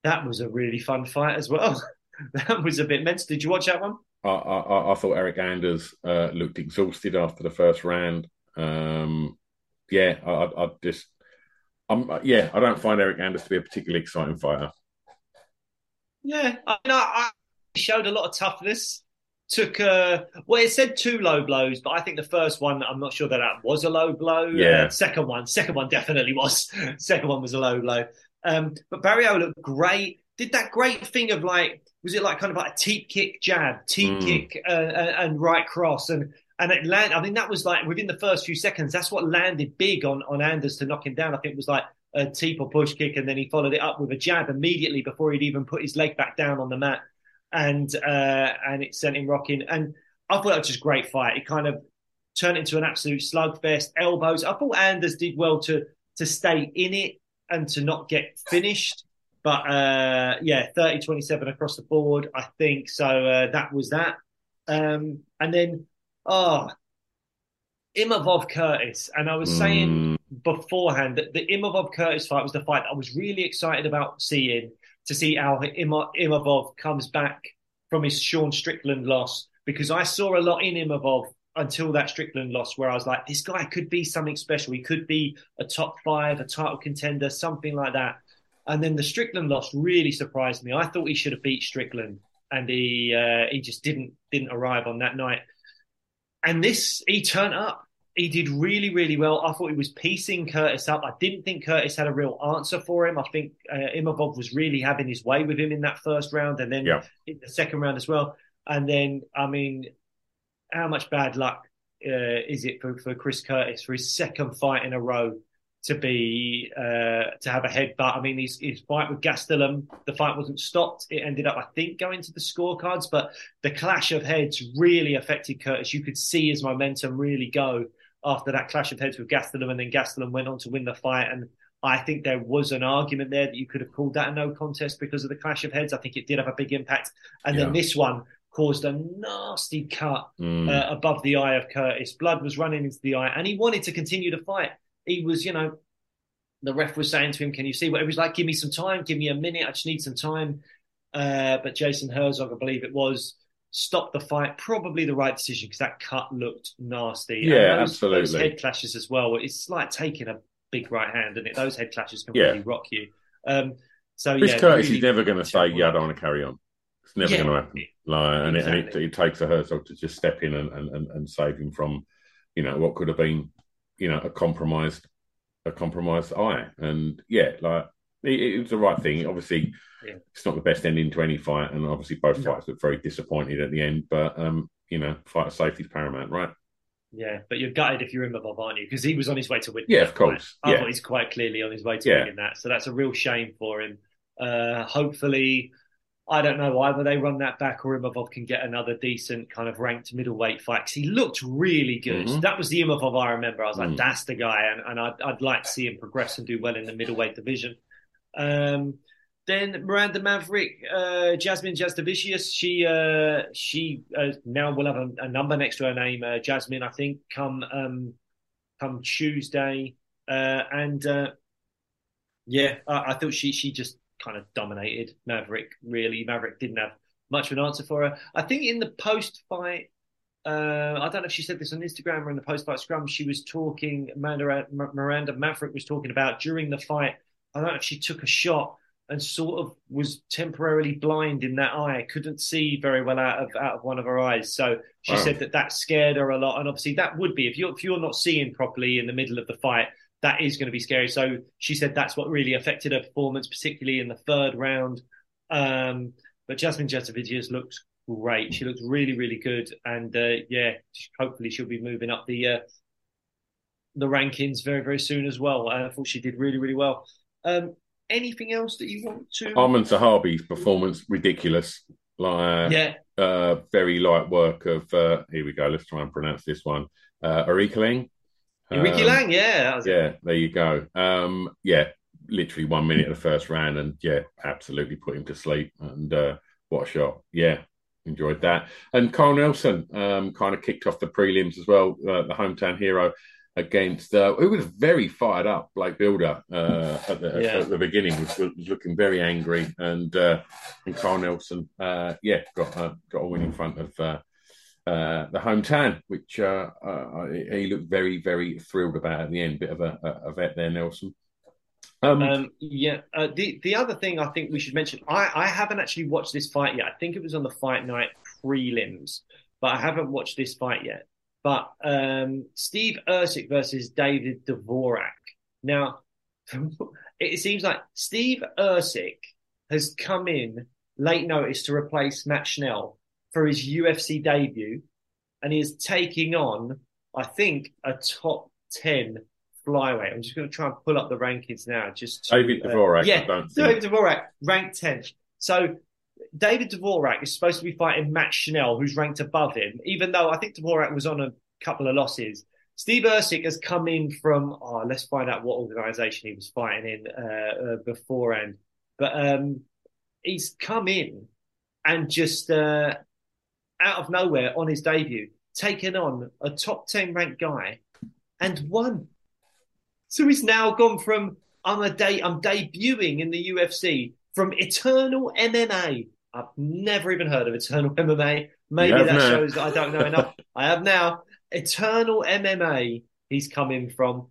that was a really fun fight as well. *laughs* that was a bit mental. Did you watch that one? I, I, I thought Eryk Anders uh, looked exhausted after the first round. Um, yeah, I, I just, I'm, yeah, I don't find Eryk Anders to be a particularly exciting fighter. Yeah, I, know, I showed a lot of toughness. Took uh, well, it said two low blows, but I think the first one, I'm not sure that that was a low blow. Yeah. Uh, second one, second one definitely was. *laughs* second one was a low blow. Um, but Barriault looked great. Did that great thing of like was it like kind of like a teep kick jab, teep mm. kick uh, and right cross and and it landed. I mean that was like within the first few seconds. That's what landed big on on Anders to knock him down. I think it was like a teep or push kick, and then he followed it up with a jab immediately before he'd even put his leg back down on the mat, and uh, and it sent him rocking. And I thought that was just a great fight. It kind of turned into an absolute slugfest. Elbows. I thought Anders did well to to stay in it and to not get finished. But uh, yeah, 30 27 across the board, I think. So uh, that was that. Um, and then, oh, Imavov Curtis. And I was mm. saying beforehand that the Imavov Curtis fight was the fight I was really excited about seeing to see how Imavov comes back from his Sean Strickland loss because I saw a lot in Imavov until that Strickland loss where I was like, this guy could be something special. He could be a top five, a title contender, something like that. And then the Strickland loss really surprised me. I thought he should have beat Strickland, and he uh, he just didn't didn't arrive on that night. And this, he turned up. He did really, really well. I thought he was piecing Curtis up. I didn't think Curtis had a real answer for him. I think uh, Imavov was really having his way with him in that first round, and then yeah. in the second round as well. And then, I mean, how much bad luck uh, is it for, for Chris Curtis for his second fight in a row to be uh, to have a headbutt. I mean, his, his fight with Gastelum, the fight wasn't stopped. It ended up, I think, going to the scorecards, but the clash of heads really affected Curtis. You could see his momentum really go after that clash of heads with Gastelum, and then Gastelum went on to win the fight. And I think there was an argument there that you could have called that a no contest because of the clash of heads. I think it did have a big impact. And yeah. then this one caused a nasty cut mm. uh, above the eye of Curtis. Blood was running into the eye, and he wanted to continue to fight he was, you know, the ref was saying to him, "Can you see what?" He was like, "Give me some time, give me a minute. I just need some time." Uh, but Jason Herzog, I believe it was, stopped the fight. Probably the right decision because that cut looked nasty. Yeah, those, absolutely. Those head clashes as well. It's like taking a big right hand, and it those head clashes can yeah. really rock you. Um, so Chris yeah, Curtis really is never going to say, "Yeah, I don't want to carry on." It's never yeah, going to happen. Like, and, exactly. it, and it, it, takes a Herzog to just step in and, and, and save him from, you know, what could have been, you know, a compromised a compromised eye. And yeah, like it, it was the right thing. Obviously, yeah. it's not the best ending to any fight, and obviously both no. fights look very disappointed at the end. But um, you know, fighter safety is paramount, right? Yeah, but you're gutted if you're in Imavov, aren't you? Because he was on his way to win. Yeah, of course. I yeah. thought he's quite clearly on his way to yeah. winning that. So that's a real shame for him. Uh, hopefully, I don't know either they run that back or Imavov can get another decent kind of ranked middleweight fight because he looked really good. Mhm. That was the Imavov I remember. I was like, Mm. that's the guy, and, and I'd, I'd like to see him progress and do well in the middleweight division. Um, then Miranda Maverick, uh, Jasmine Jasudavicius, she uh, she uh, now will have a, a number next to her name, uh, Jasmine, I think, come um, come Tuesday, uh, and uh, yeah, I, I thought she she just kind of dominated Maverick. Really, Maverick didn't have much of an answer for her. I think in the post fight. Uh, I don't know if she said this on Instagram or in the post-fight scrum. She was talking. Miranda, Miranda Maverick was talking about during the fight. I don't know if she took a shot and sort of was temporarily blind in that eye, couldn't see very well out of out of one of her eyes. So she Wow. said that that scared her a lot, and obviously that would be if you're if you're not seeing properly in the middle of the fight, that is going to be scary. So she said that's what really affected her performance, particularly in the third round. Um, but Jasmine Jasudavicius looks great. She looks really really good, and uh, yeah, hopefully she'll be moving up the uh, the rankings very very soon as well. I thought she did really really well. Um, anything else that you want to? Aiemann Zahabi's performance ridiculous. Like yeah, uh, very light work of uh, here we go. Let's try and pronounce this one. Uh, Arika Lang. Ricky Um, Lang. Yeah, that was it. Yeah, there you go. Um, yeah, literally one minute of the first round, and yeah, absolutely put him to sleep. And uh, what a shot! Yeah, enjoyed that. And Carl Nelson um, kind of kicked off the prelims as well. Uh, the hometown hero against uh, who was very fired up, Blake Bilder uh, at, the, Yeah. at the beginning was, was looking very angry, and uh, and Carl Nelson, uh, yeah, got uh, got a win in front of. Uh, the hometown, which uh, uh, he looked very, very thrilled about at the end. Bit of a, a, a vet there, Nelson. Um, Um, yeah. Uh, the the other thing I think we should mention, I, I haven't actually watched this fight yet. I think it was on the fight night prelims, but I haven't watched this fight yet. But um, Steve Erceg versus David Dvorak. Now, *laughs* it seems like Steve Erceg has come in late notice to replace Matt Schnell for his UFC debut, and he is taking on, I think, a top ten flyweight. I'm just going to try and pull up the rankings now. Just to, David uh, Dvorak, I yeah, think. David Dvorak ranked 10th. So David Dvorak is supposed to be fighting Matt Schnell, who's ranked above him, even though I think Dvorak was on a couple of losses. Steve Erceg has come in from, oh, let's find out what organization he was fighting in uh, uh, beforehand. But um, he's come in and just uh, out of nowhere on his debut, taken on a top 10 ranked guy and won. So he's now gone from I'm a day I'm debuting in the UFC from Eternal MMA. I've never even heard of Eternal *laughs* MMA. Maybe that now. shows that I don't know enough. *laughs* I have now. Eternal MMA. He's coming from.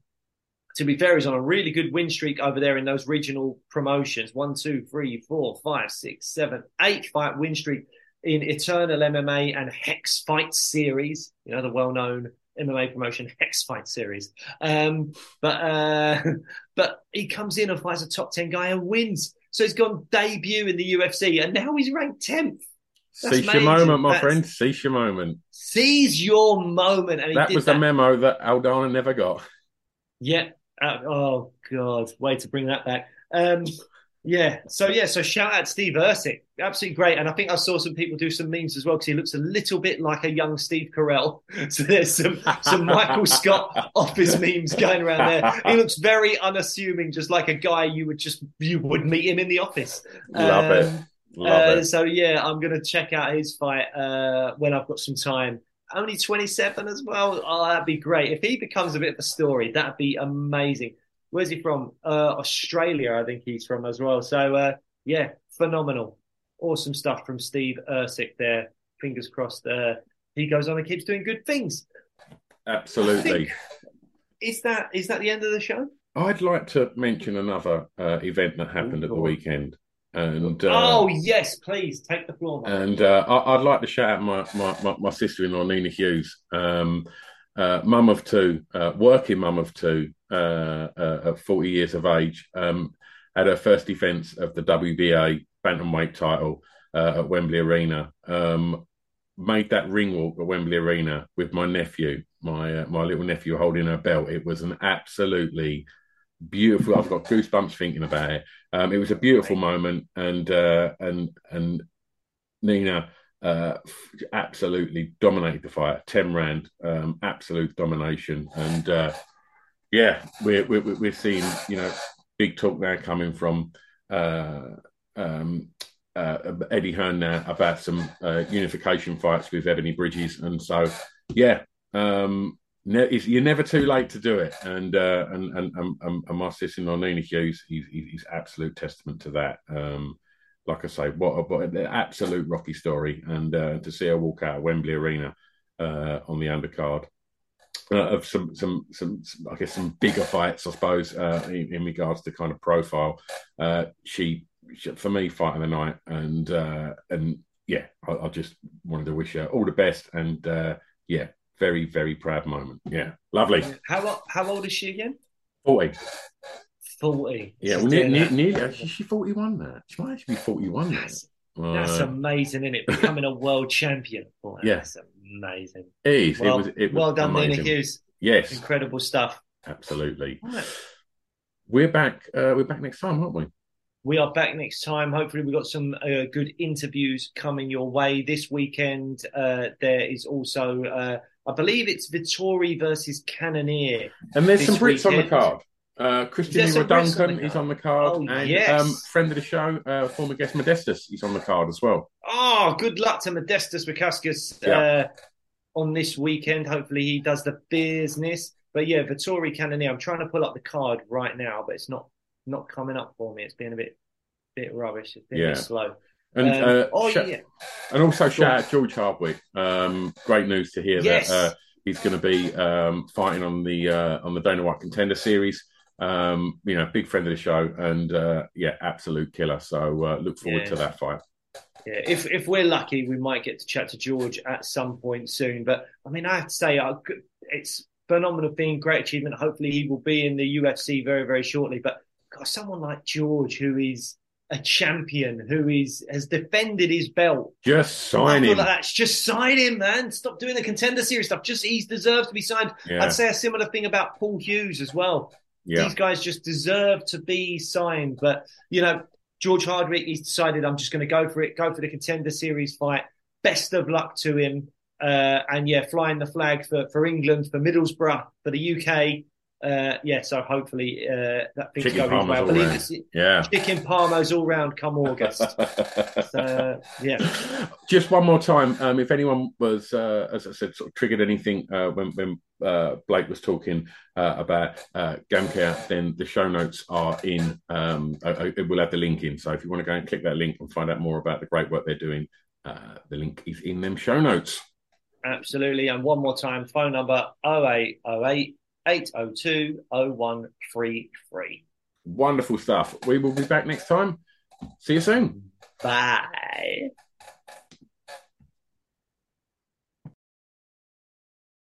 To be fair, he's on a really good win streak over there in those regional promotions. One, two, three, four, five, six, seven, eight fight win streak in Eternal MMA and Hex Fight Series. You know the well-known MMA promotion Hex Fight Series. Um, but uh, *laughs* but he comes in and fights a top ten guy and wins. So he's gone debut in the UFC and now he's ranked tenth. That's Seize your moment, my That's- friend. Seize your moment. Seize your moment, and That was that. the memo that Aldana never got. Yeah. Uh, oh God, way to bring that back. Um, yeah. So yeah. So shout out Steve Erceg, absolutely great. And I think I saw some people do some memes as well because he looks a little bit like a young Steve Carell. *laughs* So there's some some Michael Scott office memes going around there. He looks very unassuming, just like a guy you would just you would meet him in the office. Love Um, it. Love uh, it. So yeah, I'm going to check out his fight uh, when I've got some time. Only 27 as well. Oh, that'd be great. If he becomes a bit of a story, that'd be amazing. Where's he from? Uh, Australia, I think he's from as well. So uh, yeah, phenomenal, awesome stuff from Steve Erceg there. Fingers crossed. Uh, he goes on and keeps doing good things. Absolutely. Is that is that the end of the show? I'd like to mention another uh, event that happened at the weekend. And uh, oh yes, please take the floor. Mike. And uh, I, I'd like to shout out my, my, my, my sister-in-law, Nina Hughes, um, uh, mum of two, uh, working mum of two, uh, uh, at 40 years of age, um, had her first defence of the WBA bantamweight title uh, at Wembley Arena. Um, made that ring walk at Wembley Arena with my nephew, my uh, my little nephew holding her belt. It was an absolutely beautiful. I've got goosebumps thinking about it. Um, it was a beautiful moment, and uh, and and Nina uh, absolutely dominated the fight. Ten round, um, absolute domination, and uh, yeah, we're, we're we're seeing you know big talk now coming from uh, um, uh, Eddie Hearn now about some uh, unification fights with Ebanie Bridges, and so yeah, um, ne- you're never too late to do it. And uh, and, and and and my sister Nonina Hughes, he's, he's absolute testament to that. Um, like I say, what, a, what an absolute rocky story, and uh, to see her walk out of Wembley Arena uh, on the undercard. Uh, of some, some, some, some, I guess, some bigger fights, I suppose, uh, in, in, regards to kind of profile. Uh, she, she, for me, fighting the night, and uh, and yeah, I, I, just wanted to wish her all the best, and yeah, very, very proud moment. Yeah, lovely. How how old is she again? Forty. 40. Yeah, well, nearly, nearly, she 41 now. She might actually be 41 that's, now. That's uh, amazing, isn't it? *laughs* Becoming a world champion. Boy, yeah. That's amazing. It is. Well, it was, it was well done, amazing. Nina Hughes. Yes. Incredible stuff. Absolutely. Right. We're back. Uh, we're back next time, aren't we? We are back next time. Hopefully, we've got some uh, good interviews coming your way this weekend. Uh, there is also, uh, I believe it's Vettori versus Cannonier. And there's some Brits weekend. on the card. Uh, Christian Duncan is on the card, oh, and yes. um, friend of the show, uh, former guest Modestus, is on the card as well. Oh, good luck to Modestus Bukauskas yeah. uh, on this weekend. Hopefully, he does the business. But yeah, Vettori Cannonier. I'm trying to pull up the card right now, but it's not not coming up for me. It's been a bit bit rubbish. It's been yeah. a bit slow. And um, uh, oh, sh- yeah. and also shout out George Hardwick. Um, great news to hear yes. that uh, he's going to be um, fighting on the uh, on the Dana White Contender Series. Um, you know, big friend of the show, and uh, yeah, absolute killer. So uh, look forward yeah. to that fight. Yeah, if if we're lucky, we might get to chat to George at some point soon. But I mean, I have to say, uh, it's phenomenal thing, great achievement. Hopefully, he will be in the UFC very very shortly. But got someone like George who is a champion who is has defended his belt. Just sign him. Like that's just sign him, man. Stop doing the contender series stuff. Just he deserves to be signed. Yeah. I'd say a similar thing about Paul Hughes as well. Yeah. These guys just deserve to be signed. But, you know, George Hardwick, he's decided I'm just going to go for it, go for the contender series fight. Best of luck to him. Uh, and yeah, flying the flag for, for England, for Middlesbrough, for the UK uh, yeah, so hopefully uh, that thing's chicken going well. I it's yeah. chicken parmos all round come August. *laughs* so, yeah. Just one more time, um, if anyone was, uh, as I said, sort of triggered anything uh, when when uh, Blake was talking uh, about uh, Gamcare, then the show notes are in. Um, I, I, we'll have the link in. So if you want to go and click that link and find out more about the great work they're doing, uh the link is in them show notes. Absolutely. And one more time, phone number 0808 802 0133. Wonderful stuff. We will be back next time. See you soon. Bye.